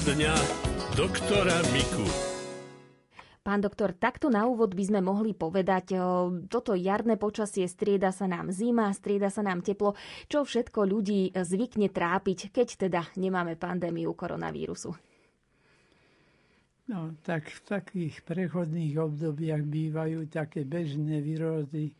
dňa doktora Miku. Pán doktor, takto na úvod by sme mohli povedať, toto jarné počasie strieda sa nám zima, strieda sa nám teplo. Čo všetko ľudí zvykne trápiť, keď teda nemáme pandémiu koronavírusu? No, tak v takých prechodných obdobiach bývajú také bežné výrozy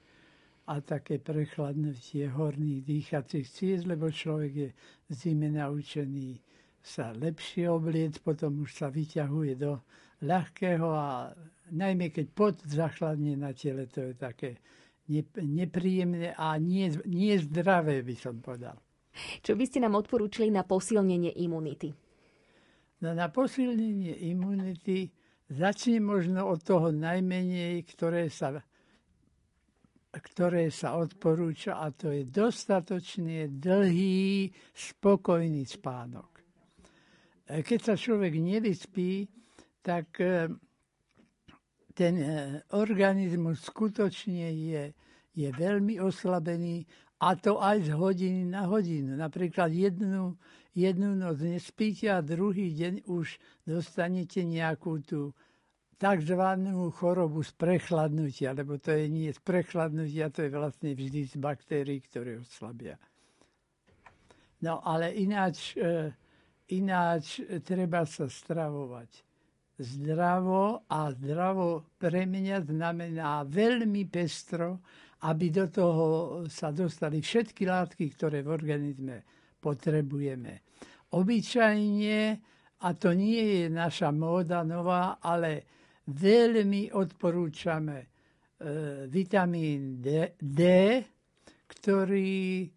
a také prechladnutie horných dýchacích ciest, lebo človek je v zime naučený sa lepšie obliec, potom už sa vyťahuje do ľahkého a najmä keď pot zachladne na tele, to je také nepríjemné a nie, nie zdravé, by som povedal. Čo by ste nám odporúčili na posilnenie imunity? No na posilnenie imunity začne možno od toho najmenej, ktoré sa, ktoré sa odporúča a to je dostatočne dlhý, spokojný spánok. E, keď sa človek nevyspí, tak e, ten e, organizmus skutočne je, je veľmi oslabený a to aj z hodiny na hodinu. Napríklad jednu jednu noc nespíte a druhý deň už dostanete nejakú tú tzv. chorobu z prechladnutia, lebo to je nie z prechladnutia, to je vlastne vždy z baktérií, ktoré oslabia. No ale ináč, e, ináč treba sa stravovať. Zdravo a zdravo pre mňa znamená veľmi pestro, aby do toho sa dostali všetky látky, ktoré v organizme potrebujeme. Obyčajne, a to nie je naša móda nová, ale veľmi odporúčame e, vitamín D, D, ktorý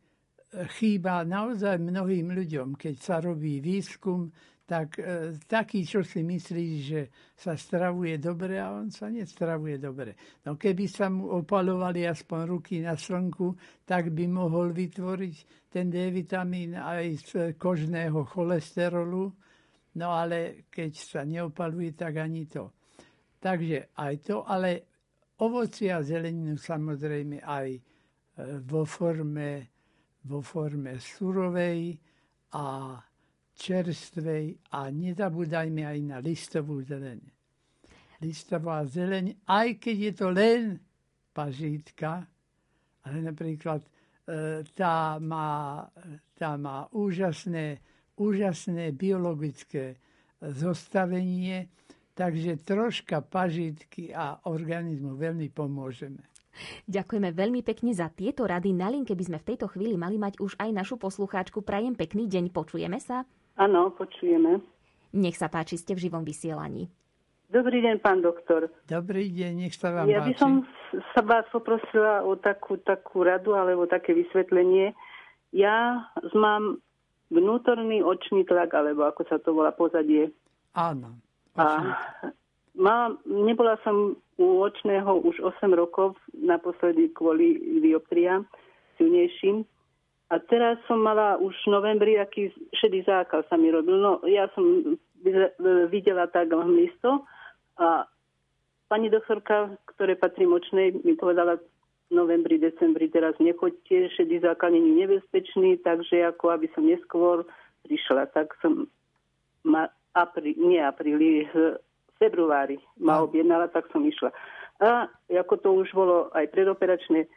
chýba naozaj mnohým ľuďom. Keď sa robí výskum, tak e, taký, čo si myslí, že sa stravuje dobre a on sa nestravuje dobre. No keby sa mu opalovali aspoň ruky na slnku, tak by mohol vytvoriť ten D vitamín aj z kožného cholesterolu, no ale keď sa neopaluje, tak ani to. Takže aj to, ale ovoci a zeleninu samozrejme aj e, vo forme, vo forme surovej a čerstvej a nezabúdajme aj na listovú zeleň. Listová zeleň, aj keď je to len pažitka, ale napríklad e, tá má, tá má úžasné, úžasné biologické zostavenie, takže troška pažitky a organizmu veľmi pomôžeme. Ďakujeme veľmi pekne za tieto rady. Na linke by sme v tejto chvíli mali mať už aj našu poslucháčku. Prajem pekný deň, počujeme sa? Áno, počujeme. Nech sa páči, ste v živom vysielaní. Dobrý deň, pán doktor. Dobrý deň, nech sa vám Ja by som sa vás poprosila o takú, takú radu alebo také vysvetlenie. Ja mám vnútorný očný tlak, alebo ako sa to volá, pozadie. Áno. A mám, nebola som u očného už 8 rokov, naposledy kvôli dioptriám silnejším. A teraz som mala už v novembri aký šedý zákal sa mi robil. No ja som videla tak hmlisto a pani doktorka, ktoré patrí močnej, mi povedala novembri, decembri teraz nechoďte, šedý zákal není nebezpečný, takže ako aby som neskôr prišla, tak som ma, apri, nie apríli, februári ma objednala, tak som išla. A ako to už bolo aj predoperačné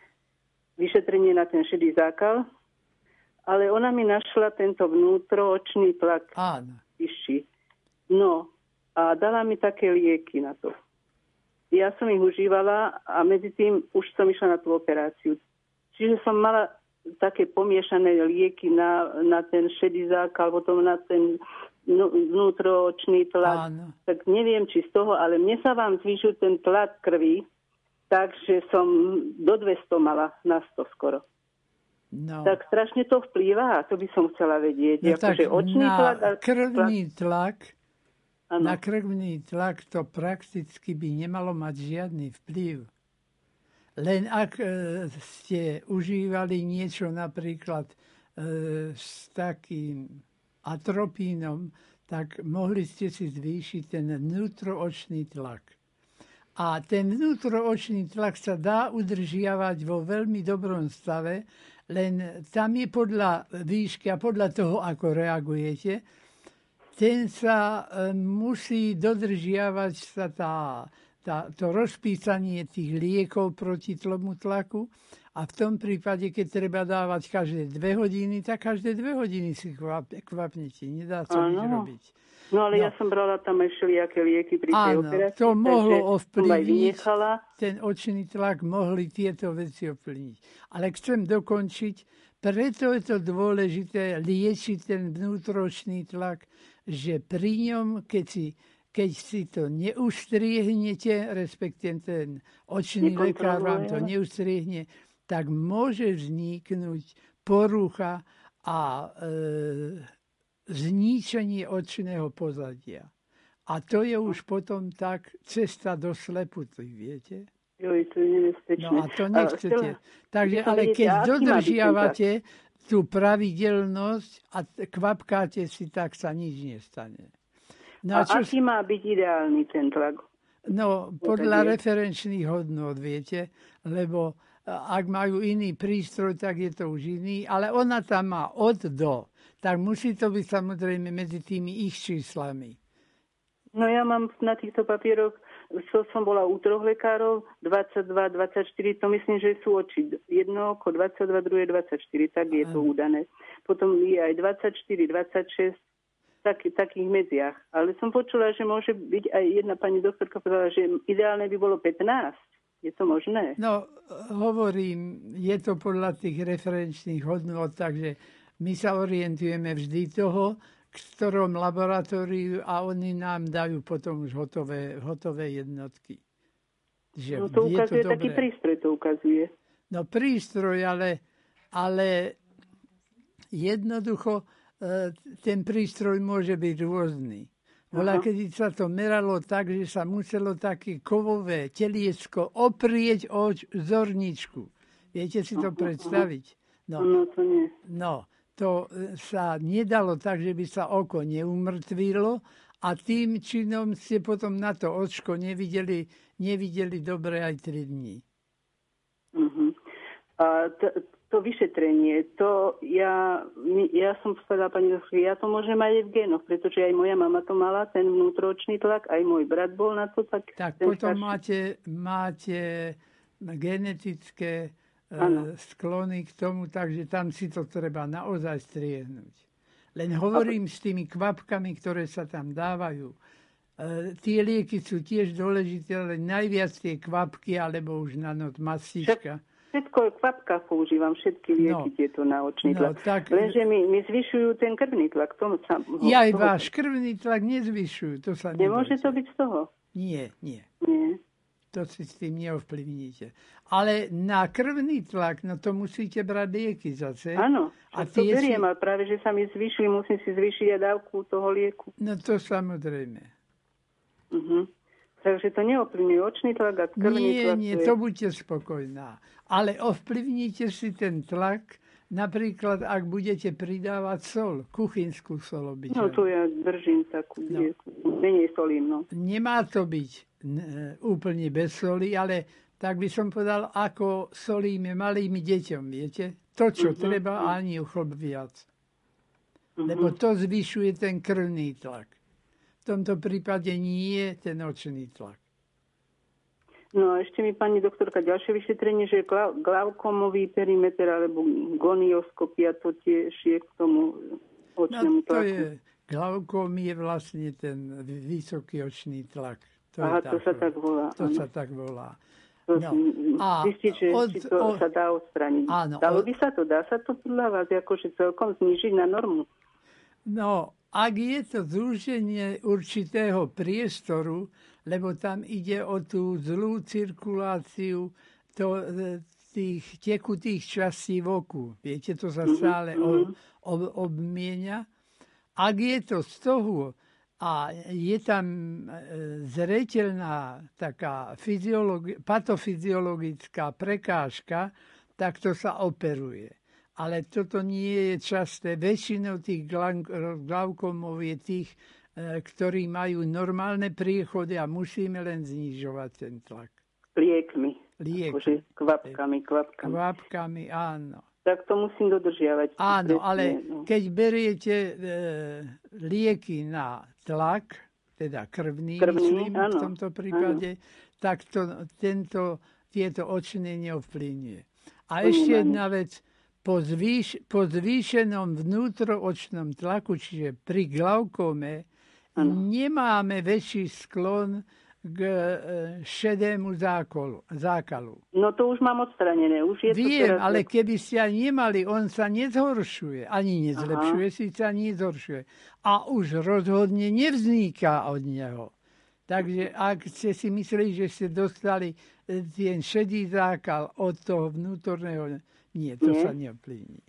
vyšetrenie na ten šedý zákal, ale ona mi našla tento vnútroočný tlak Áno. vyšší. No a dala mi také lieky na to. Ja som ich užívala a medzi tým už som išla na tú operáciu. Čiže som mala také pomiešané lieky na, na ten šedý zákal, potom na ten vnútroočný tlak. Áno. Tak neviem, či z toho, ale mne sa vám zvýšil ten tlak krvi, takže som do 200 mala na 100 skoro. No. Tak strašne to vplýva, to by som chcela vedieť. No tak očný na tlak a krvný tlak, Áno. na krvný tlak to prakticky by nemalo mať žiadny vplyv. Len ak e, ste užívali niečo napríklad e, s takým atropínom, tak mohli ste si zvýšiť ten vnútroočný tlak. A ten vnútroočný tlak sa dá udržiavať vo veľmi dobrom stave, len tam je podľa výšky a podľa toho, ako reagujete, ten sa e, musí dodržiavať sa tá, tá, to rozpísanie tých liekov proti tomu tlaku a v tom prípade, keď treba dávať každé dve hodiny, tak každé dve hodiny si kvap, kvapnete. Nedá sa nič robiť. No ale no. ja som brala tam aj všelijaké lieky pri tej Áno, operácii. to mohlo ovplyvniť, ten očný tlak, mohli tieto veci ovplyvniť. Ale chcem dokončiť, preto je to dôležité liečiť ten vnútročný tlak, že pri ňom, keď si, keď si to neustriehnete, respektíve ten očný lekár vám to neustriehne, tak môže vzniknúť porucha a e, zničenie očného pozadia. A to je už potom tak cesta do sleputy, viete? Joj, to je nebezpečné. No a to nechcete. Takže, ale keď dodržiavate tú pravidelnosť a kvapkáte si, tak sa nič nestane. No a, a čo... aký má byť ideálny ten tlak? No, podľa referenčných hodnot, viete, lebo ak majú iný prístroj, tak je to už iný, ale ona tam má od do tak musí to byť samozrejme medzi tými ich číslami. No ja mám na týchto papieroch, so som bola u troch lekárov, 22, 24, to myslím, že sú oči. Jedno oko 22, druhé 24, tak je to údané. Potom je aj 24, 26, tak, takých medziach. Ale som počula, že môže byť aj jedna pani doktorka povedala, že ideálne by bolo 15. Je to možné? No, hovorím, je to podľa tých referenčných hodnot, takže my sa orientujeme vždy toho, v ktorom laboratóriu a oni nám dajú potom už hotové, hotové jednotky. Že no to ukazuje, to taký prístroj to ukazuje. No prístroj, ale, ale jednoducho ten prístroj môže byť rôzny. Bola, keď sa to meralo tak, že sa muselo také kovové teliesko oprieť o zorničku. Viete si to predstaviť? No, no to nie. No, to e, sa nedalo tak, že by sa oko neumrtvilo a tým činom ste potom na to očko nevideli, nevideli dobre aj 3 dní. Uh-huh. A to, to vyšetrenie, to ja, ja som povedala pani doktorka, ja to môžem aj v génoch, pretože aj moja mama to mala, ten vnútročný tlak, aj môj brat bol na to. Tak, tak potom máte, máte genetické ano. E, sklony k tomu, takže tam si to treba naozaj striehnúť. Len hovorím s tými kvapkami, ktoré sa tam dávajú. E, tie lieky sú tiež dôležité, ale najviac tie kvapky, alebo už na noc mastička. Všetko je kvapka používam, všetky lieky no, tieto na očný no, tlak. Tak, Lenže mi, mi zvyšujú ten krvný tlak. Tomu sa, ja aj váš krvný tlak nezvyšujú. To sa Nemôže to byť z toho? Nie, nie. Nie to si s tým neovplyvníte. Ale na krvný tlak, no to musíte brať lieky zase. Áno, a to beriem, si... ale práve, že sa mi zvýšili, musím si zvýšiť aj dávku toho lieku. No to samozrejme. Uh-huh. Takže to neovplyvňuje očný tlak a krvný nie, tlak. Nie, nie, to buďte spokojná. Ale ovplyvníte si ten tlak, Napríklad, ak budete pridávať sol, kuchynskú sol obyčajne. No to ja držím takú no. menej solím. No. Nemá to byť úplne bez soli, ale tak by som povedal, ako solíme malým deťom, viete? To, čo uh-huh. treba, ani chlb viac. Uh-huh. Lebo to zvyšuje ten krvný tlak. Tomto prípade nie je ten očný tlak. No a ešte mi pani doktorka ďalšie vyšetrenie, že glaukomový perimeter alebo gonioskopia, to tiež je k tomu očnému no, to tlaku. Je, glaukom je vlastne ten vysoký očný tlak. To Aha, to sa tak volá. To ano. sa tak volá. No. A zistiť, že od, či to od, sa dá odstraniť. Áno, Dalo by sa to? Dá sa to podľa vás akože celkom znižiť na normu? No, ak je to zúženie určitého priestoru, lebo tam ide o tú zlú cirkuláciu to, tých tekutých častí v oku. Viete, to sa mhm, stále ob, mhm. ob, obmienia. Ak je to z toho a je tam e, zretelná taká patofyziologická prekážka, tak to sa operuje. Ale toto nie je časté. Väčšinou tých glaukomov je tých E, ktorí majú normálne priechody a musíme len znižovať ten tlak. Liekmi. Liekmi. Akože kvapkami, kvapkami. Kvapkami, áno. Tak to musím dodržiavať. Áno, ale no. keď beriete e, lieky na tlak, teda krvný, Krvný, myslím v áno, tomto prípade, tak to, tento, tieto očné neovplyvňuje. A ešte jedna vec, po, zvýš, po zvýšenom vnútroočnom tlaku, čiže pri glaukome, nemáme väčší sklon k e, šedému zákalu. zákalu. No to už mám odstranené. Už je to Viem, teraz ale keby ste aj nemali, on sa nezhoršuje. Ani nezlepšuje, síce ani nezhoršuje. A už rozhodne nevzniká od neho. Takže ak ste si mysleli, že ste dostali e, ten šedý zákal od toho vnútorného, nie, to Nie. sa neovplyvní.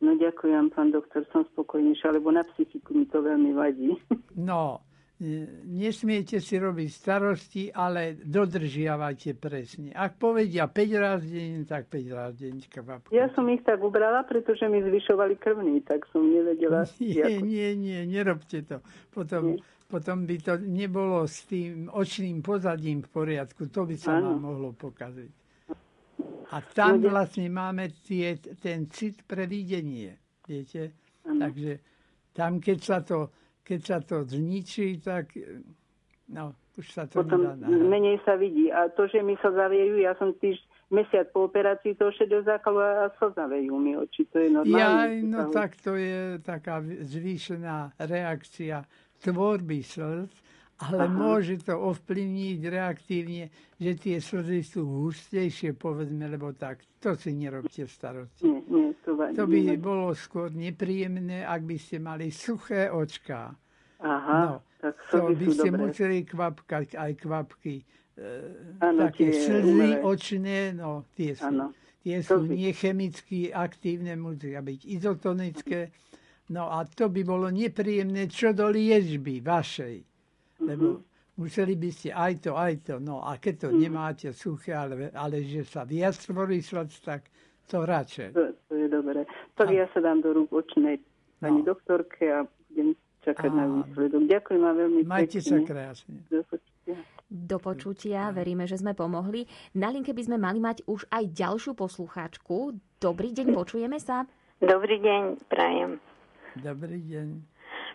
No ďakujem, pán doktor, som spokojnejšia, lebo na psychiku mi to veľmi vadí. No, e, nesmiete si robiť starosti, ale dodržiavajte presne. Ak povedia 5 raz deň, tak 5 raz deň kvapku. Ja som ich tak ubrala, pretože mi zvyšovali krvný, tak som nevedela. Nie, ako- nie, nie, nerobte to. Potom, Nie. potom by to nebolo s tým očným pozadím v poriadku. To by sa Áno. vám mohlo pokaziť. A tam No, vlastne máme tie, ten cit pre videnie. Viete? Takže tam, keď sa to, keď sa to zničí, tak no, už sa to Potom nedá nahradiť. menej sa vidí. A to, že mi sa zaviejú, ja som týž mesiac po operácii toho šedého zákalu a sa zavejú mi oči. To je normálne. Jaj, no tak to je taká zvýšená reakcia tvorby slz, ale Aha. môže to ovplyvniť reaktívne, že tie slzy sú hustejšie, povedzme, lebo tak, to si nerobte starosti. Nie, nie, to vadí. To by bolo skôr nepríjemné, ak by ste mali suché očká. Aha, No, tak to by ste dobré. museli kvapkať aj kvapky. E, Áno, také slzy umelé. očné, no tie sú, Áno. tie sú Slzy. nechemicky aktívne, musia byť izotonické. No a to by bolo nepríjemné čo do liečby vašej. Lebo museli by ste aj to, aj to. No a keď to nemáte suché, ale, ale že sa viac tvorí slz, tak to radšej. To, to je dobré. Tak A- ja sa dám do rúk očnej pani No. doktorke a budem čakať na Áno. výsledok. Ďakujem vám veľmi Majte sa pekne. krásne. Do počutia. Do počutia, veríme, že sme pomohli. Na linke by sme mali mať už aj ďalšiu poslucháčku. Dobrý deň, počujeme sa. Dobrý deň, prajem. Dobrý deň.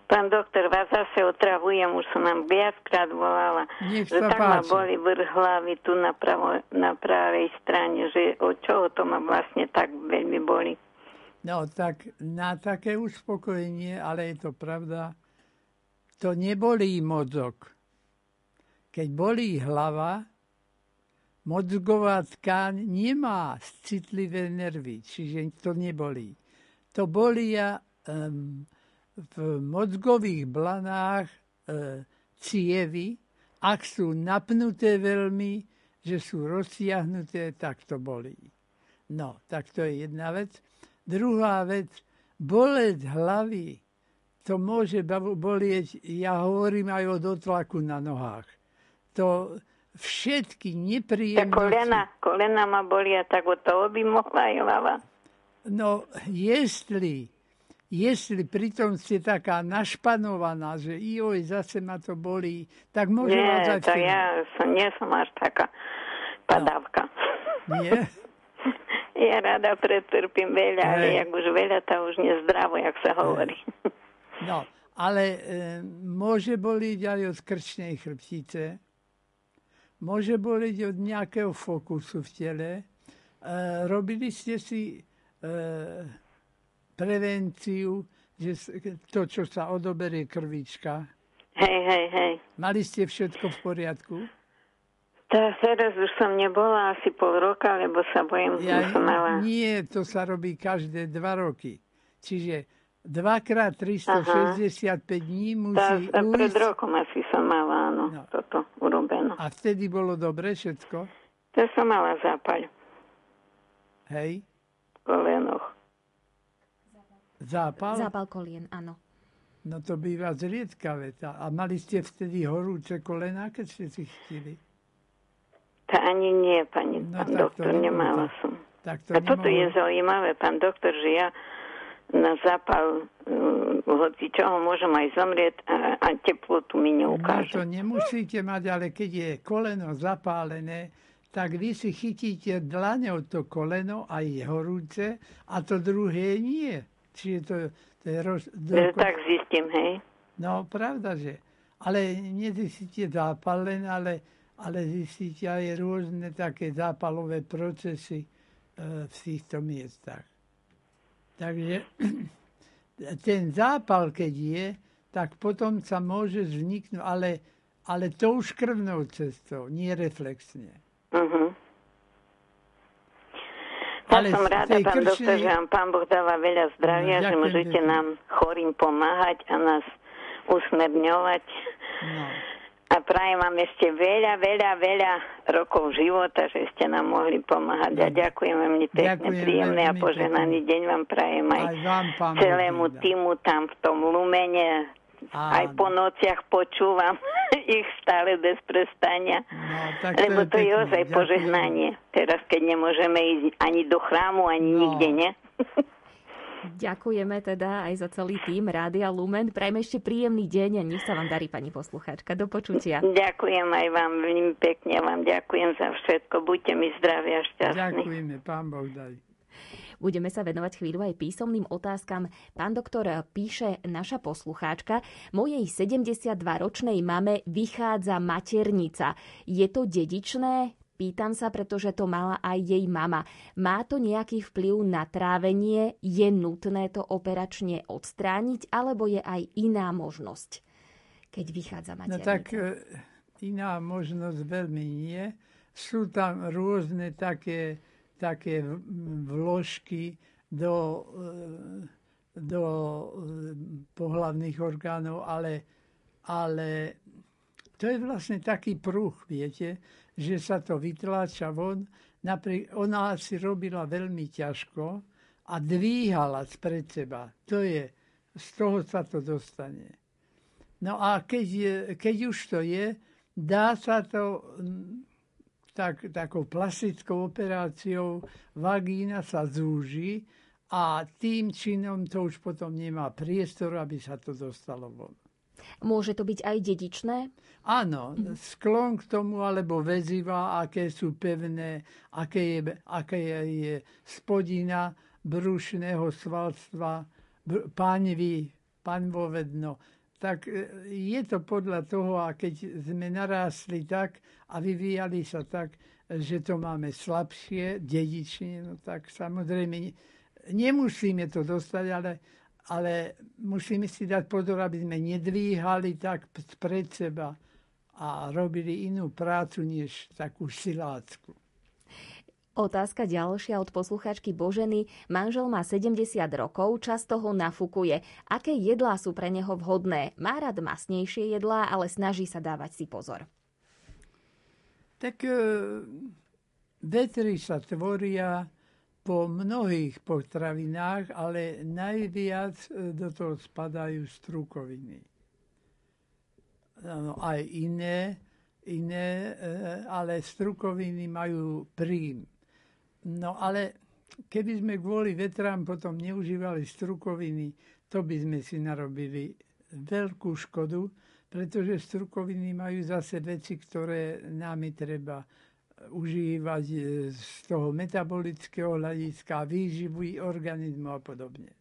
Pán doktor, vás zase otravujem, už som vám viackrát volala. Nech že tak ma páči. boli vrch hlavy tu na, pravo, na pravej strane, že od čoho to ma vlastne tak veľmi boli. No tak na také uspokojenie, ale je to pravda, to nebolí mozog. Keď bolí hlava, mozgová tkáň nemá citlivé nervy, čiže to nebolí. To bolia um, v mozgových blanách e, cievy, ak sú napnuté veľmi, že sú rozsiahnuté, tak to bolí. No, tak to je jedna vec. Druhá vec, boleť hlavy, to môže bolieť, ja hovorím aj o dotlaku na nohách. To všetky Tak nepríjemnosti... kolena, kolena ma bolia, tak od toho by mohla aj hlava. No, jestli, jestli pritom ste taká našpanovaná, že joj, zase ma to bolí, tak môže vás Nie, aj to ja som, nie som až taká padávka. Nie? Ja rada pretrpím veľa, ale Hej. jak už veľa, to už nezdravo, jak sa hovorí. No, ale e, môže bolieť aj od krčnej chrbtice, môže bolieť od nejakého fokusu v tele. E, robili ste si e, prevenciu, že to, čo sa odoberie krvička, Hej, hej, hej. mali ste všetko v poriadku? Tá, teraz už som nebola asi pol roka, lebo sa bojím, Ja, som mala... nie, to sa robí každé dva roky. Čiže dvakrát 365 dní Tá, musí tá, pred ujsť. rokom asi som mala, áno, No. toto urobené. A vtedy bolo dobre všetko? To som mala zápaľ Hej? v kolenoch. Zápal? Zápal kolien, áno. No to býva zriedkavé. Tá- A mali ste vtedy horúce kolená, keď ste si chytili? Tá ani nie, pani, No pán to doktor, nebolo nemala som. Tak to A toto je zaujímavé, pán doktor, že ja na zápal uh, hoci čoho môžem aj zomrieť a, a teplotu mi No neukáže. to nemusíte mať, ale keď je koleno zapálené, tak vy si chytíte dlaňou to koleno a je horúce a to druhé nie. Čiže to, to je roz... Že tak zistím, hej. No, pravda, že. Ale nezistíte zápal len, ale, ale zistíte aj rôzne také zápalové procesy e, v týchto miestach. Takže ten zápal, keď je, tak potom sa môže vzniknúť, ale, ale to už krvnou cestou, nie reflexne. Uh-huh. Ale som rada, pán krčnej... doktor, že vám pán Boh dáva veľa zdravia, no, že môžete nám chorým pomáhať a nás usmerňovať. No. A prajem vám ešte veľa, veľa, veľa rokov života, že ste nám mohli pomáhať. No. A ďakujem veľmi pekne, príjemný a poženaný deň vám prajem aj, aj vám, celému týmu tam v tom Lumene, Áno. Aj po nociach počúvam ich stále bez prestania. No, tak Lebo to je, to je ozaj požehnanie. Teraz, keď nemôžeme ísť ani do chrámu, ani no. nikde, ne? Ďakujeme teda aj za celý tým Rádia Lumen. Prajme ešte príjemný deň a nech sa vám darí, pani poslucháčka. Do počutia. Ďakujem aj vám veľmi pekne. Vám ďakujem za všetko. Buďte mi zdraví a šťastní. Ďakujeme. Pán Boh daj. Budeme sa venovať chvíľu aj písomným otázkam. Pán doktor píše naša poslucháčka. Mojej 72-ročnej mame vychádza maternica. Je to dedičné? Pýtam sa, pretože to mala aj jej mama. Má to nejaký vplyv na trávenie? Je nutné to operačne odstrániť? Alebo je aj iná možnosť, keď vychádza no maternica? No tak e, iná možnosť veľmi nie. Sú tam rôzne také také vložky do, e, do e, pohlavných orgánov, ale, ale to je vlastne taký pruh, viete, že sa to vytláča von. Napríklad ona si robila veľmi ťažko a dvíhala spred seba. To je, z toho sa to dostane. No a keď, keď už to je, dá sa to tak, takou plastickou operáciou vagína sa zúži a tým činom to už potom nemá priestor, aby sa to dostalo von. Môže to byť aj dedičné? Áno, sklon k tomu, alebo väziva, aké sú pevné, aké je, aké je spodina brušného svalstva, pánvy, panvovedno tak e, je to podľa toho, a keď sme narástli tak a vyvíjali sa tak, že to máme slabšie, dedične, no tak samozrejme nemusíme to dostať, ale, ale musíme si dať pozor, aby sme nedvíhali tak pred seba a robili inú prácu, než takú silácku. Otázka ďalšia od poslucháčky Boženy. Manžel má 70 rokov, často ho nafúkuje. Aké jedlá sú pre neho vhodné? Má rád masnejšie jedlá, ale snaží sa dávať si pozor. Tak e, vetry sa tvoria po mnohých potravinách, ale najviac e, do toho spadajú strukoviny. No, aj iné, iné, e, ale strukoviny majú príjm No ale keby sme kvôli vetrám potom neužívali strukoviny, to by sme si narobili veľkú škodu, pretože strukoviny majú zase veci, ktoré nám treba užívať e, z toho metabolického hľadiska, výživy organizmu a podobne.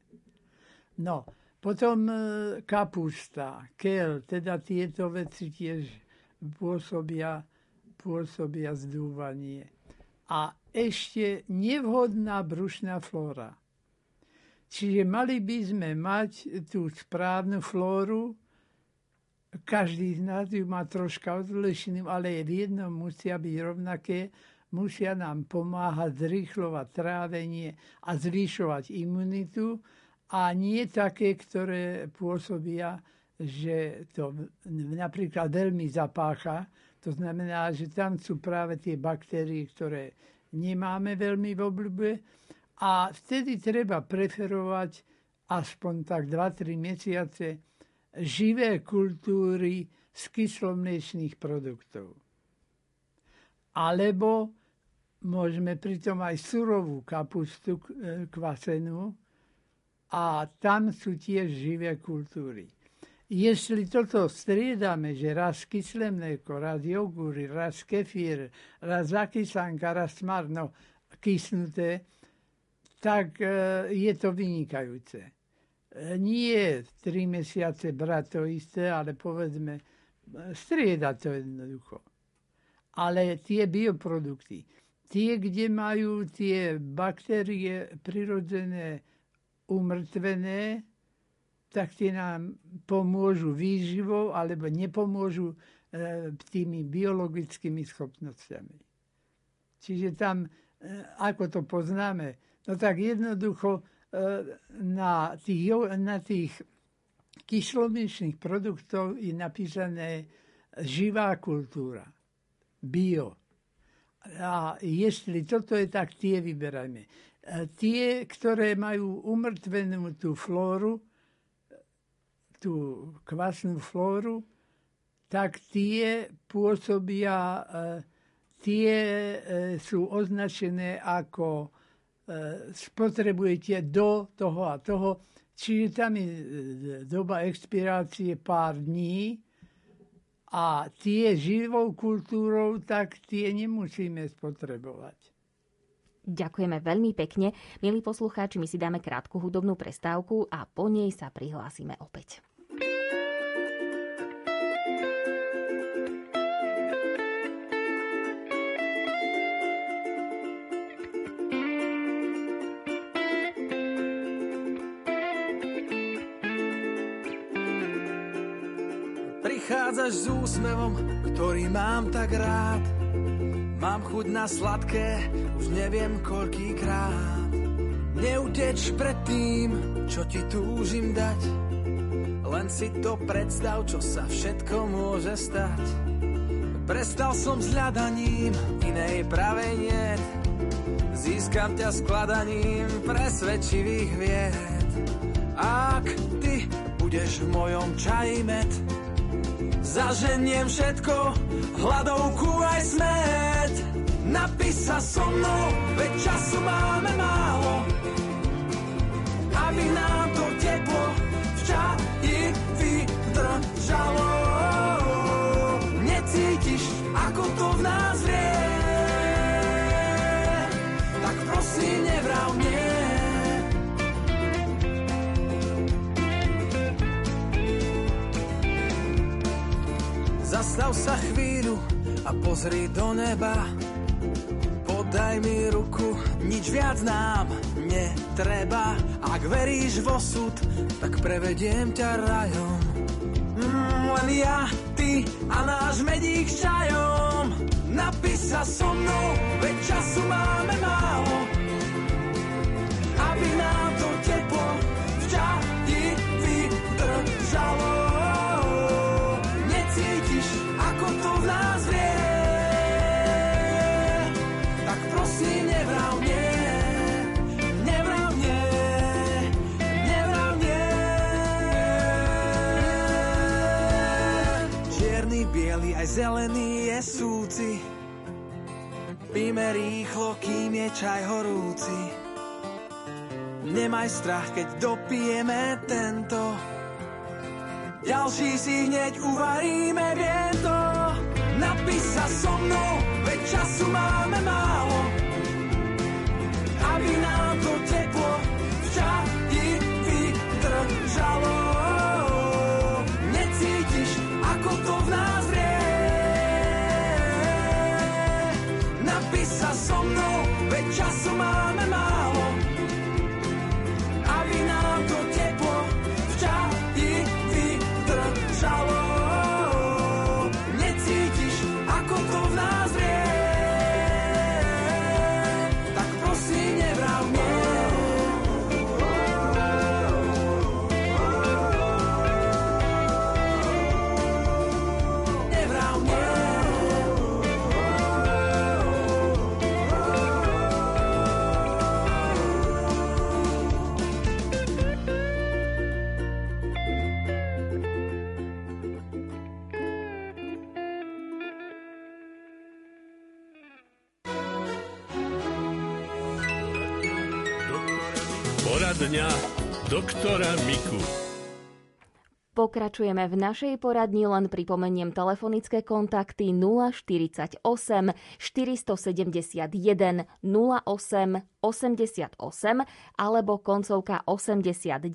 No, potom e, kapusta, kel, teda tieto veci tiež pôsobia, pôsobia zdúvanie. A ešte nevhodná brušná flóra. Čiže mali by sme mať tú správnu flóru, každý z nás ju má troška odlišnú, ale jednom musia byť rovnaké, musia nám pomáhať zrýchlovať trávenie a zvyšovať imunitu a nie také, ktoré pôsobia, že to napríklad veľmi zapácha. To znamená, že tam sú práve tie baktérie, ktoré nemáme veľmi v obľúbe a vtedy treba preferovať aspoň tak 2-3 mesiace živé kultúry z kyslomliečných produktov. Alebo môžeme pritom aj surovú kapustu e, kvasenú a tam sú tiež živé kultúry. Jestli toto striedame, že raz kyslé mlieko, raz jogúry, raz kefír, raz zakyslanka, raz smarno kysnuté, tak je to vynikajúce. nie tri mesiace brať to isté, ale povedzme strieda to jednoducho. Ale tie bioprodukty, tie, kde majú tie baktérie prirodzené umrtvené, tak tie nám pomôžu výživou alebo nepomôžu e, tými biologickými schopnosťami. Čiže tam, e, ako to poznáme, no tak jednoducho e, na tých, na tých kyslomyčných produktov je napísané živá kultúra, bio. A jestli toto je tak, tie vyberajme. Tie, ktoré majú umrtvenú tú flóru, tú kvasnú flóru, tak tie pôsobia, e, tie e, sú označené ako e, spotrebujete do toho a toho, čiže tam je doba expirácie pár dní a tie živou kultúrou, tak tie nemusíme spotrebovať. Ďakujeme veľmi pekne. Milí poslucháči, my si dáme krátku hudobnú prestávku a po nej sa prihlásime opäť. Prichádzaš s úsmevom, ktorý mám tak rád. Mám chuť na sladké, už neviem koľkýkrát. Neuteč pred tým, čo ti túžim dať. Len si to predstav, čo sa všetko môže stať. Prestal som s hľadaním, inej pravej niet. Získam ťa skladaním presvedčivých vied. Ak ty budeš v mojom čaji med, Zaženiem všetko, hladovku aj smet. Napíš sa so mnou, veď času máme málo. Aby nám to teplo v vydržalo. Necítiš, ako to v nás vie. Zastav sa chvíľu a pozri do neba. Podaj mi ruku, nič viac nám netreba. Ak veríš v osud, tak prevediem ťa rajom. Mm, len ja, ty a náš medík čajom. Napíš so mnou, veď času máme málo. Aj zelený je súci. Píme rýchlo, kým je čaj horúci. Nemaj strach, keď dopijeme tento. Ďalší si hneď uvaríme, viento. Napíš sa so mnou, veď času máme málo. Pokračujeme v našej poradni, len pripomeniem telefonické kontakty 048 471 08 88 alebo koncovka 89.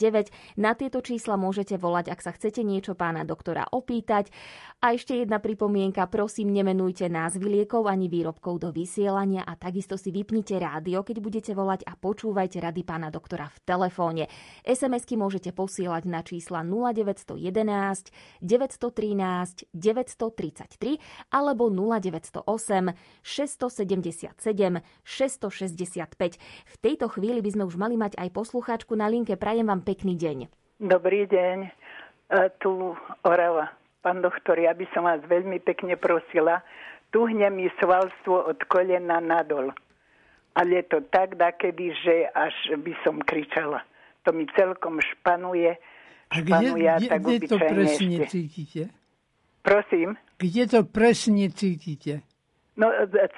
Na tieto čísla môžete volať, ak sa chcete niečo pána doktora opýtať. A ešte jedna pripomienka, prosím, nemenujte názvy liekov ani výrobkov do vysielania a takisto si vypnite rádio, keď budete volať a počúvajte rady pána doktora v telefóne. SMS-ky môžete posielať na čísla 0911 913 933 alebo 0908 677 665. V tejto chvíli by sme už mali mať aj poslucháčku na linke. Prajem vám pekný deň. Dobrý deň. E, tu Orava. Pán doktor, ja by som vás veľmi pekne prosila. Tuhne mi svalstvo od kolena nadol. Ale to tak dakedy, že až by som kričala. To mi celkom španuje. A kde, kde, kde to presne ešte. cítite? Prosím? Kde to presne cítite? No,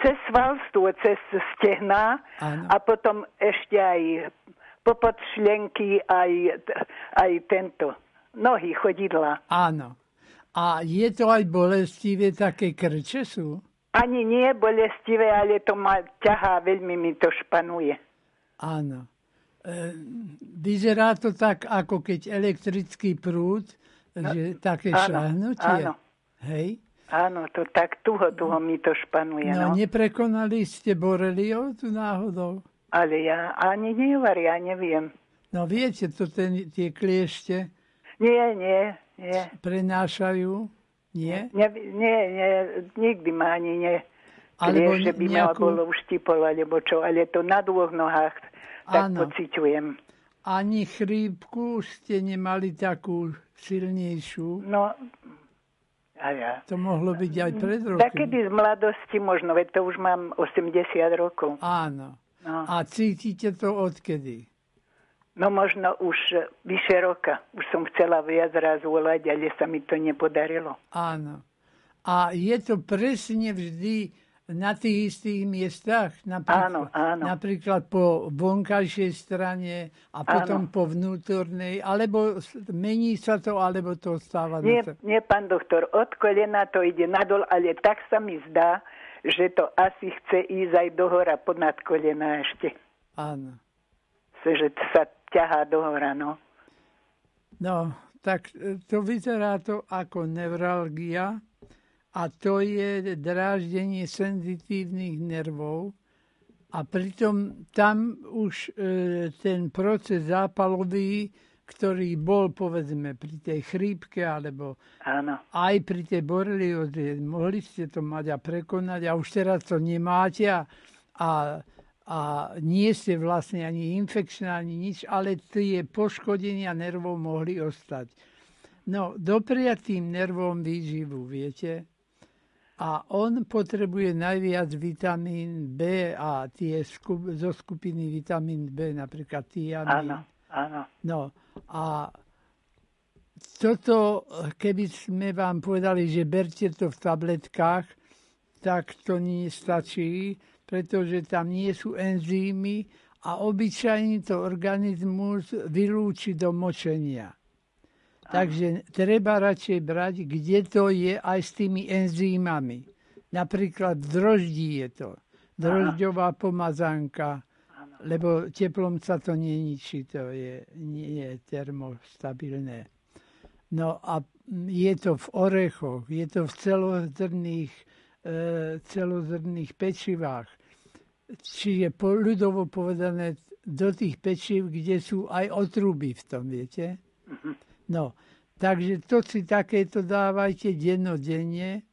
cez svalstvo, cez stehná ano. a potom ešte aj popod šlenky, aj, aj tento, nohy, chodidla. Áno. A je to aj bolestivé, také krče sú? Ani nie bolestivé, ale to ma ťahá, veľmi mi to španuje. Áno. E, vyzerá to tak, ako keď elektrický prúd, no, že také áno, šahnutie. Áno. Hej? Áno, to tak tuho, tuho mi to španuje. No, no. neprekonali ste borelio tu náhodou? Ale ja ani nevar, ja neviem. No viete, to ten, tie kliešte? Nie, nie, nie. Prenášajú? Nie? Nie, nie, nie nikdy ma ani nie. Alebo že by nejakú... ma bolo uštipolo, alebo čo, ale to na dvoch nohách tak Áno. pociťujem. Ani chrípku ste nemali takú silnejšiu? No, a ja. To mohlo byť aj pred rokom. Takedy z mladosti možno, veď to už mám 80 rokov. Áno. No. A cítite to odkedy? No možno už vyše roka. Už som chcela viac raz volať, ale sa mi to nepodarilo. Áno. A je to presne vždy na tých istých miestach, napríklad, áno, áno. napríklad po vonkajšej strane a potom áno. po vnútornej, alebo mení sa to, alebo to stáva nie, to? Nie, pán doktor, od kolena to ide nadol, ale tak sa mi zdá, že to asi chce ísť aj dohora ponad kolena ešte. Áno. Že sa ťahá dohora, no. No, tak e, to vyzerá to ako neuralgia, a to je dráždenie senzitívnych nervov a pritom tam už e, ten proces zápalový, ktorý bol povedzme pri tej chrípke alebo Áno. aj pri tej borelioze, mohli ste to mať a prekonať a už teraz to nemáte a, a, a nie ste vlastne ani infekčná, ani nič, ale tie poškodenia nervov mohli ostať. No, dopriať tým nervom výživu, viete, a on potrebuje najviac vitamín B a tie skup, zo skupiny vitamín B, napríklad tiamín. Áno, áno. No a toto, keby sme vám povedali, že berte to v tabletkách, tak to nie stačí, pretože tam nie sú enzymy a obyčajne to organizmus vylúči do močenia. Takže treba radšej brať, kde to je aj s tými enzýmami. Napríklad v droždí je to. Drožďová pomazánka, lebo teplom sa to neničí, to je, nie je termostabilné. No a je to v orechoch, je to v celozrných, e, celozrných pečivách. Čiže po, ľudovo povedané do tých pečiv, kde sú aj otruby v tom, viete? Uh-huh. No, takže to si takéto dávajte dennodenne.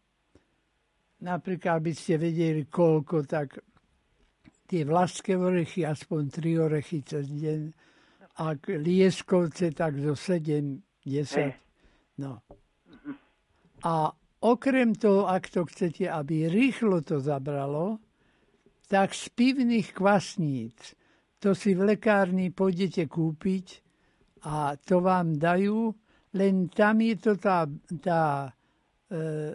Napríklad, aby ste vedeli, koľko, tak tie vlaské orechy, aspoň tri orechy cez deň. A lieskovce, tak zo 7, 10. No. A okrem toho, ak to chcete, aby rýchlo to zabralo, tak z pivných kvasníc, to si v lekárni pôjdete kúpiť a to vám dajú, len tam je to tá, tá, e,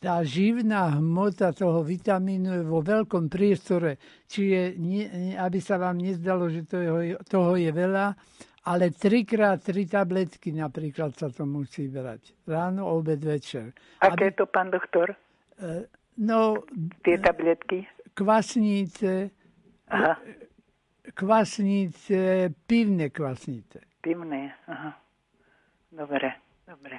tá živná hmota toho vitamínu je vo veľkom priestore, čiže nie, aby sa vám nezdalo, že toho je, toho je veľa, Ale trikrát tri tabletky napríklad sa to musí brať. Ráno, obed, večer. Aké Aby... to, pán doktor? E, no... Tie tabletky? Kvasnice. Aha. Kvasnice, pivné kvasnice. Pivné, aha. Dobre, dobre.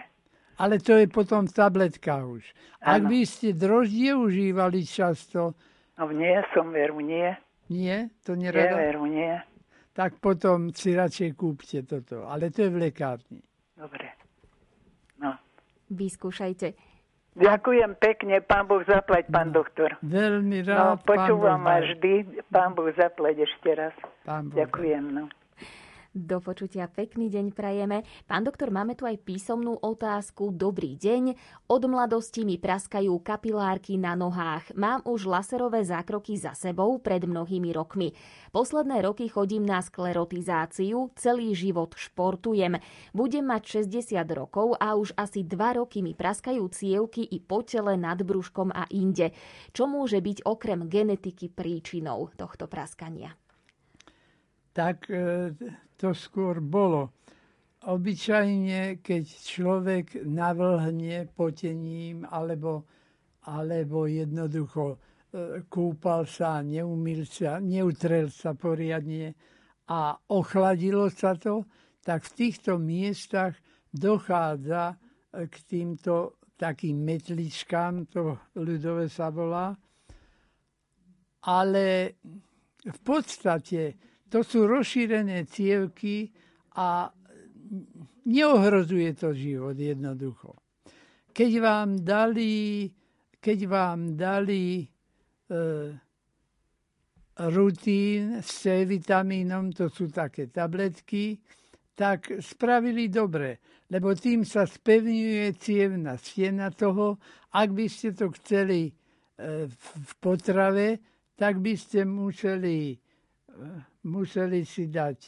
Ale to je potom v tabletkách už. Ak by ste droždie užívali často... No nie, som veru nie. Nie? To nerada? Nie, veru nie tak potom si radšej kúpte toto. Ale to je v lekárni. Dobre. No. Vyskúšajte. Ďakujem pekne, pán Boh zaplať, pán no, doktor. Veľmi rád. No, počúvam ma vždy, pán Boh zaplať ešte raz. Pán boh Ďakujem. No. Do počutia pekný deň prajeme. Pán doktor, máme tu aj písomnú otázku. Dobrý deň. Od mladosti mi praskajú kapilárky na nohách. Mám už laserové zákroky za sebou pred mnohými rokmi. Posledné roky chodím na sklerotizáciu, celý život športujem. Budem mať 60 rokov a už asi 2 roky mi praskajú cievky i po tele nad brúškom a inde. Čo môže byť okrem genetiky príčinou tohto praskania? Tak e, to skôr bolo. Obyčajne, keď človek navlhne potením alebo, alebo jednoducho e, kúpal sa, neumil sa, neutrel sa poriadne a ochladilo sa to, tak v týchto miestach dochádza e, k týmto takým metličkám, to ľudové sa volá. Ale v podstate to sú rozšírené cievky a neohrozuje to život jednoducho. Keď vám dali, keď vám dali e, rutín s C vitamínom, to sú také tabletky, tak spravili dobre, lebo tým sa spevňuje cievna stena toho. Ak by ste to chceli e, v potrave, tak by ste museli museli si dať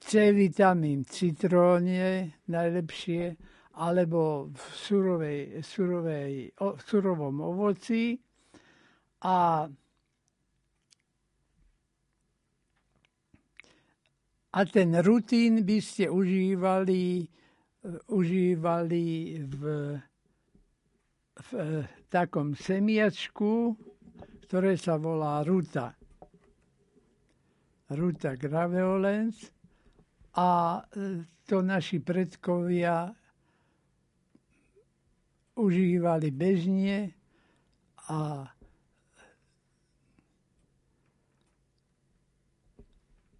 C vitamín v citróne najlepšie, alebo v surovej, surovej, o, v surovom ovoci a a ten rutín by ste užívali, užívali v, v takom semiačku, ktoré sa volá ruta. Ruta graveolens a e, to naši predkovia užívali bežne a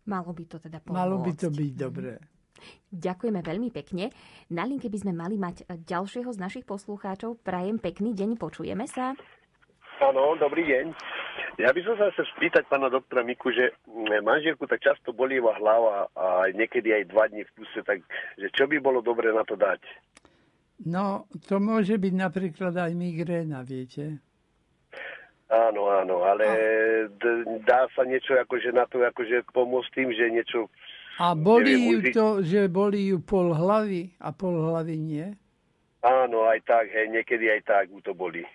Malo by to teda pomôcť. Malo by to byť dobré. Ďakujeme veľmi pekne. Na linke by sme mali mať ďalšieho z našich poslucháčov. Prajem pekný deň, počujeme sa. Áno, dobrý deň. Ja by som sa chcel spýtať pána doktora Miku, že mm, manželku tak často bolieva hlava a niekedy aj dva dní v kuse, tak že čo by bolo dobre na to dať? No, to môže byť napríklad aj migréna, viete? Áno, áno, ale d- dá sa niečo akože na to akože pomôcť tým, že niečo... A bolí ju to, že bolí ju pol hlavy a pol hlavy nie? Áno, aj tak, hej, niekedy aj tak ju to bolí.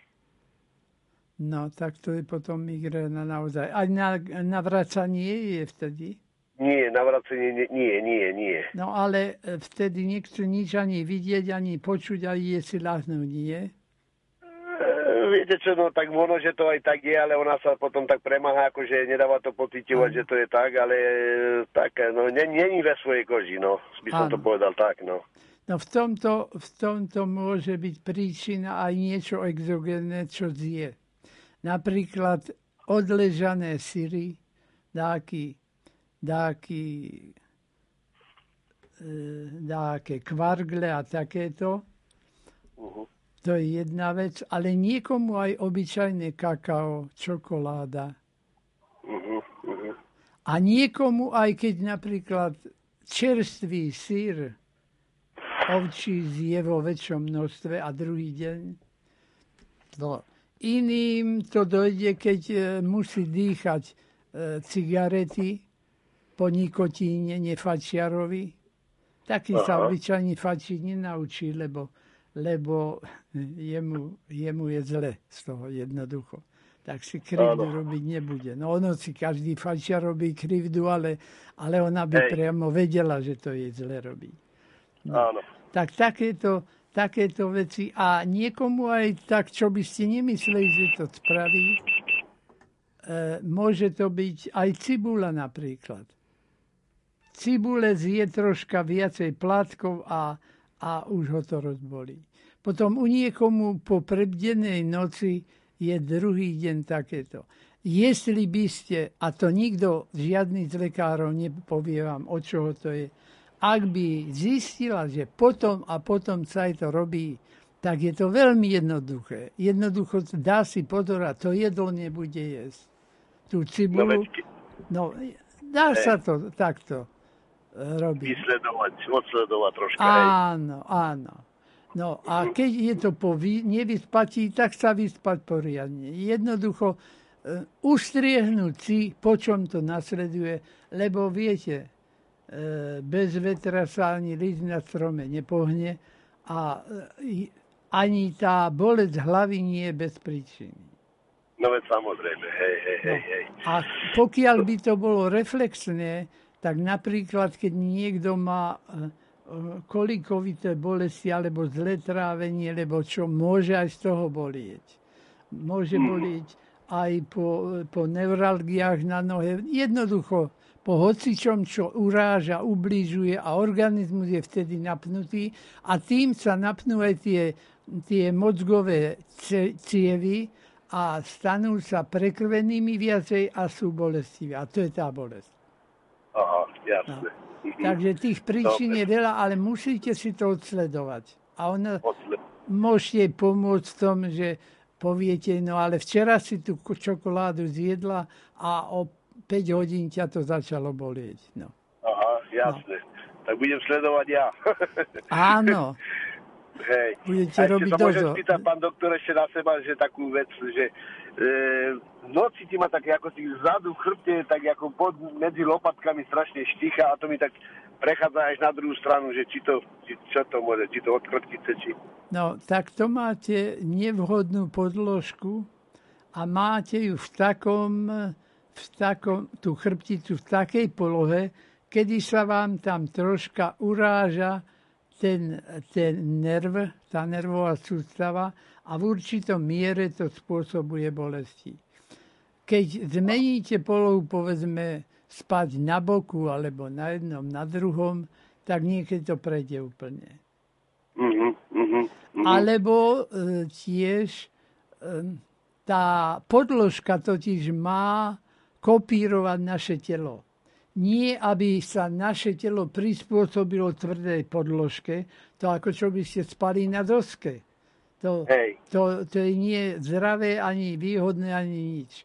No, tak to je potom migréna naozaj. A na, navracanie je vtedy? Nie, navracanie nie, nie, nie. No ale e, vtedy nechcú nič ani vidieť, ani počuť, ani je si lahnúť, nie? E, viete čo, no tak ono, že to aj tak je, ale ona sa potom tak premáha, akože nedáva to pocitovať, že to je tak, ale e, tak, no, není ve svojej koži, no, by som ano. to povedal tak, no. No v tomto, v tomto môže byť príčina aj niečo exogénne, čo zje napríklad odležané syry, dáky, dáky, e, dáke kvargle a takéto. Uh-huh. To je jedna vec, ale niekomu aj obyčajné kakao, čokoláda. Uh-huh. Uh-huh. A niekomu aj keď napríklad čerstvý syr ovčí zje vo väčšom množstve a druhý deň to Iným to dojde, keď e, musí dýchať e, cigarety po nikotíne, nefačiarovi. Taký Aha. sa obyčajný fačiť nenaučí, lebo, lebo jemu, jemu je zle z toho jednoducho. tak si krivdu Áno. robiť nebude. No ono si každý fajčia robí krivdu, ale, ale ona by Hej. priamo vedela, že to je zle robiť. No. Áno. Tak takéto, takéto veci a niekomu aj tak, čo by ste nemysleli, že to spraví, e, môže to byť aj cibula napríklad. Cibule zje troška viacej plátkov a, a už ho to rozbolí. Potom u niekomu po prebdenej noci je druhý deň takéto. Jestli by ste, a to nikto, žiadny z lekárov nepovie vám, o čoho to je, ak by zistila, že potom a potom sa to robí, tak je to veľmi jednoduché. Jednoducho dá si pozor a to jedlo nebude jesť. Tú cibulu, no, dá sa to takto e, robiť. Vysledovať, odsledovať troška. Áno, áno. No a keď je to po nevyspatí, tak sa vyspať poriadne. Jednoducho uh, ustriehnúť si, po čom to nasleduje, lebo viete, bez vetra sa ani list na strome nepohne a uh, ani tá bolec hlavy nie je bez príčiny. No veď samozrejme, hej, hej, hej, no. A pokiaľ by to bolo reflexné, tak napríklad, keď niekto má uh, kolikovité bolesti alebo zlé trávenie, lebo čo môže aj z toho bolieť. Môže mm. bolieť aj po, po neuralgiách na nohe. Jednoducho po hocičom, čo uráža, ubližuje a organizmus je vtedy napnutý a tým sa napnú aj tie, tie mozgové cievy a stanú sa prekrvenými viacej a sú bolestivé. A to je tá bolesť. Aha, jasne. No. Takže tých príčin je veľa, ale musíte si to odsledovať. A ona môže pomôcť v tom, že poviete, no ale včera si tú čokoládu zjedla a o 5 hodín ťa to začalo bolieť. No. Aha, jasne. No. Tak budem sledovať ja. Áno. Hej. Budete a robiť sa môžem spýtať, pán doktor, ešte na seba, že takú vec, že e, v noci ti ma tak ako si vzadu v chrbte, tak ako pod, medzi lopatkami strašne štícha a to mi tak prechádza až na druhú stranu, že či to, či, čo to môže, či to od chrbtice, či... No, tak to máte nevhodnú podložku a máte ju v takom, v takom, tú chrbticu v takej polohe, kedy sa vám tam troška uráža ten, ten nerv, tá nervová sústava a v určitom miere to spôsobuje bolesti. Keď zmeníte polohu, povedzme, spať na boku alebo na jednom, na druhom, tak niekedy to prejde úplne. Mm-hmm, mm-hmm. Alebo e, tiež e, tá podložka totiž má kopírovať naše telo nie aby sa naše telo prispôsobilo tvrdej podložke, to ako čo by ste spali na doske. To, to, to je nie zdravé, ani výhodné, ani nič.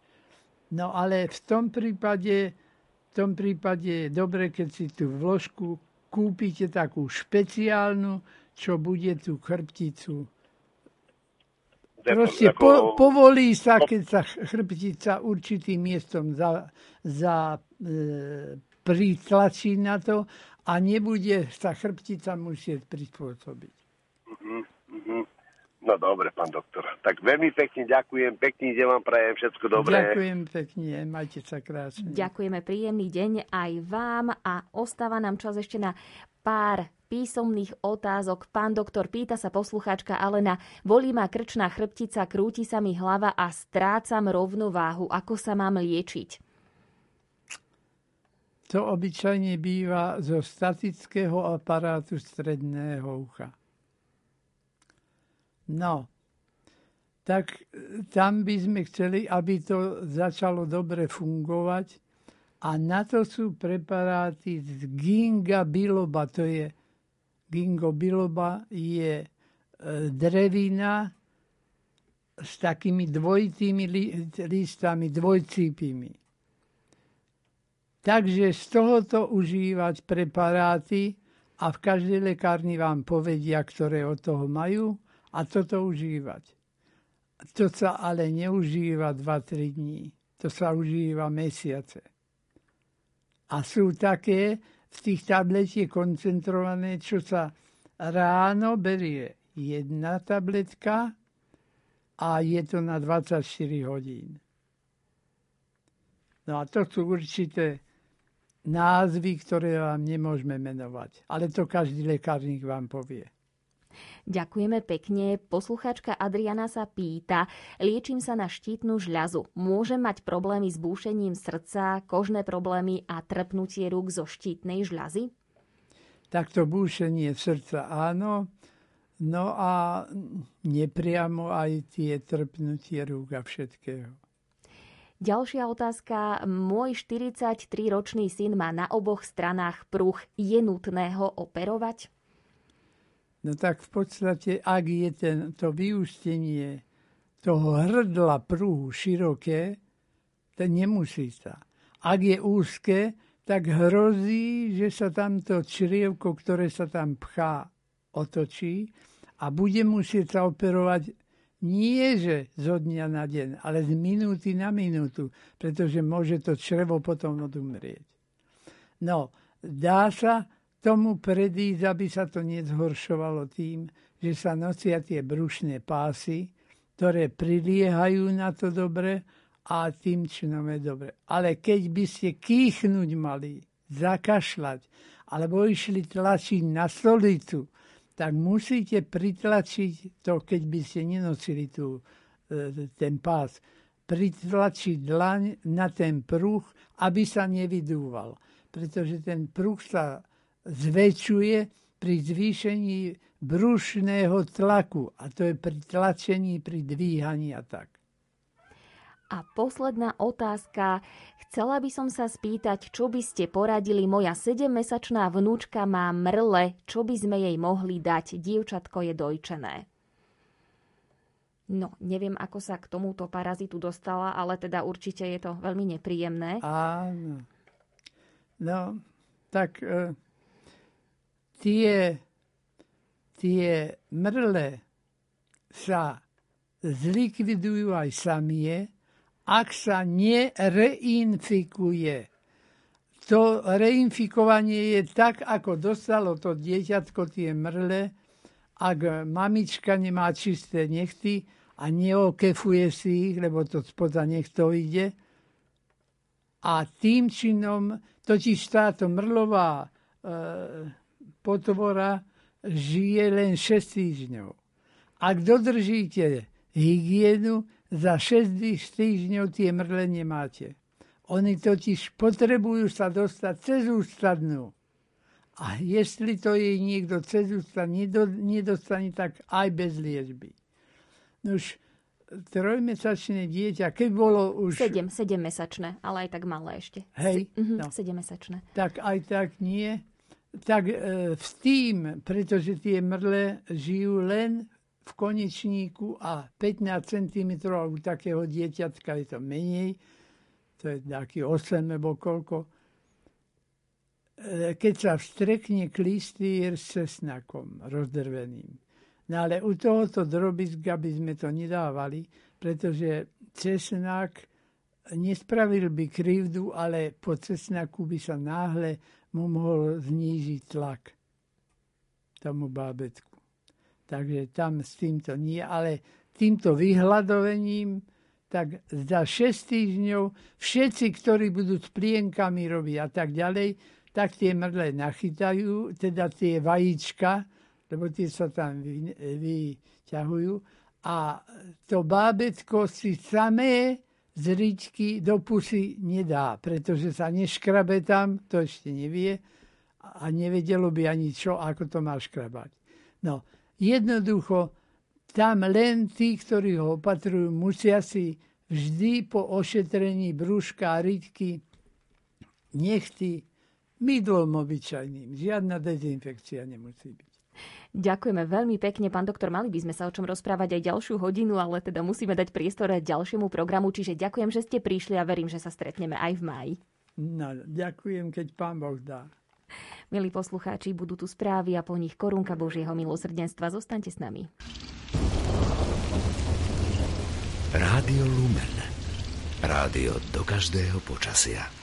No ale v tom prípade, v tom prípade je dobre, keď si tú vložku kúpite takú špeciálnu, čo bude tú chrbticu Proste po, povolí sa, keď sa chrbtica určitým miestom za, za, e, pritlačí na to a nebude sa chrbtica musieť prispôsobiť. Uh-huh, uh-huh. No dobre, pán doktor. Tak veľmi pekne ďakujem, pekný deň vám prajem, všetko dobré. Ďakujem pekne, majte sa krásne. Ďakujeme, príjemný deň aj vám a ostáva nám čas ešte na pár písomných otázok. Pán doktor, pýta sa poslucháčka Alena, bolí ma krčná chrbtica, krúti sa mi hlava a strácam rovnováhu. Ako sa mám liečiť? To obyčajne býva zo statického aparátu stredného ucha. No, tak tam by sme chceli, aby to začalo dobre fungovať a na to sú preparáty z ginga biloba, to je Gingo biloba je e, drevina s takými dvojitými listami, dvojcípimi. Takže z tohoto užívať preparáty a v každej lekárni vám povedia, ktoré od toho majú a toto užívať. To sa ale neužíva 2-3 dní. To sa užíva mesiace. A sú také, v tých tabletiek koncentrované, čo sa ráno berie jedna tabletka a je to na 24 hodín. No a to sú určité názvy, ktoré vám nemôžeme menovať. Ale to každý lekárnik vám povie. Ďakujeme pekne. Posluchačka Adriana sa pýta, liečím sa na štítnu žľazu. Môžem mať problémy s búšením srdca, kožné problémy a trpnutie rúk zo štítnej žľazy? Takto búšenie srdca áno, no a nepriamo aj tie trpnutie rúk a všetkého. Ďalšia otázka. Môj 43-ročný syn má na oboch stranách pruh. Je nutné ho operovať? No tak v podstate, ak je ten, to vyústenie toho hrdla prúhu široké, to nemusí sa. Ak je úzke, tak hrozí, že sa tamto črievko, ktoré sa tam pchá, otočí a bude musieť sa operovať nie že zo dňa na deň, ale z minúty na minútu, pretože môže to črevo potom odumrieť. No, dá sa tomu predísť, aby sa to nezhoršovalo tým, že sa nosia tie brušné pásy, ktoré priliehajú na to dobre a tým činom je dobre. Ale keď by ste kýchnuť mali, zakašľať, alebo išli tlačiť na stolicu, tak musíte pritlačiť to, keď by ste nenosili tu, e, ten pás, pritlačiť dlaň na ten pruh, aby sa nevydúval. Pretože ten pruh sa zväčšuje pri zvýšení brušného tlaku. A to je pri tlačení, pri dvíhaní a tak. A posledná otázka. Chcela by som sa spýtať, čo by ste poradili. Moja 7-mesačná vnúčka má mrle. Čo by sme jej mohli dať? Dievčatko je dojčené. No, neviem, ako sa k tomuto parazitu dostala, ale teda určite je to veľmi nepríjemné. Áno. No, tak e, tie, tie mrle sa zlikvidujú aj samie, ak sa nereinfikuje. To reinfikovanie je tak, ako dostalo to dieťatko tie mrle, ak mamička nemá čisté nechty a neokefuje si ich, lebo to spoza nechto ide. A tým činom totiž táto mrlová e, potvora žije len 6 týždňov. Ak dodržíte hygienu, za 6 týždňov tie mrle nemáte. Oni totiž potrebujú sa dostať cez ústadnú. A jestli to jej niekto cez ústad nedostane, tak aj bez liečby. Nož, trojmesačné dieťa, keď bolo už... Sedem, sedemmesačné, ale aj tak malé ešte. Hej? Mhm, no. Sedemmesačné. Tak aj tak nie tak e, v tým, pretože tie mrle žijú len v konečníku a 15 cm u takého dieťatka je to menej, to je taký 8 alebo koľko. E, keď sa vstrekne klistýr s cesnakom rozdrveným. No ale u tohoto drobiska by sme to nedávali, pretože cesnak nespravil by krivdu, ale po cesnaku by sa náhle mu mohol znížiť tlak tomu bábetku. Takže tam s týmto nie, ale týmto vyhľadovením, tak za 6 týždňov všetci, ktorí budú s plienkami robiť a tak ďalej, tak tie mrle nachytajú, teda tie vajíčka, lebo tie sa tam vy, vyťahujú. A to bábetko si samé z ričky do pusy nedá, pretože sa neškrabe tam, to ešte nevie a nevedelo by ani čo, ako to má škrabať. No, jednoducho, tam len tí, ktorí ho opatrujú, musia si vždy po ošetrení brúška a ričky nechty mydlom obyčajným. Žiadna dezinfekcia nemusí byť. Ďakujeme veľmi pekne, pán doktor. Mali by sme sa o čom rozprávať aj ďalšiu hodinu, ale teda musíme dať priestor ďalšiemu programu. Čiže ďakujem, že ste prišli a verím, že sa stretneme aj v máji. No, ďakujem, keď pán Boh dá. Milí poslucháči, budú tu správy a po nich korunka Božieho milosrdenstva. Zostaňte s nami. Rádio Lumen. Rádio do každého počasia.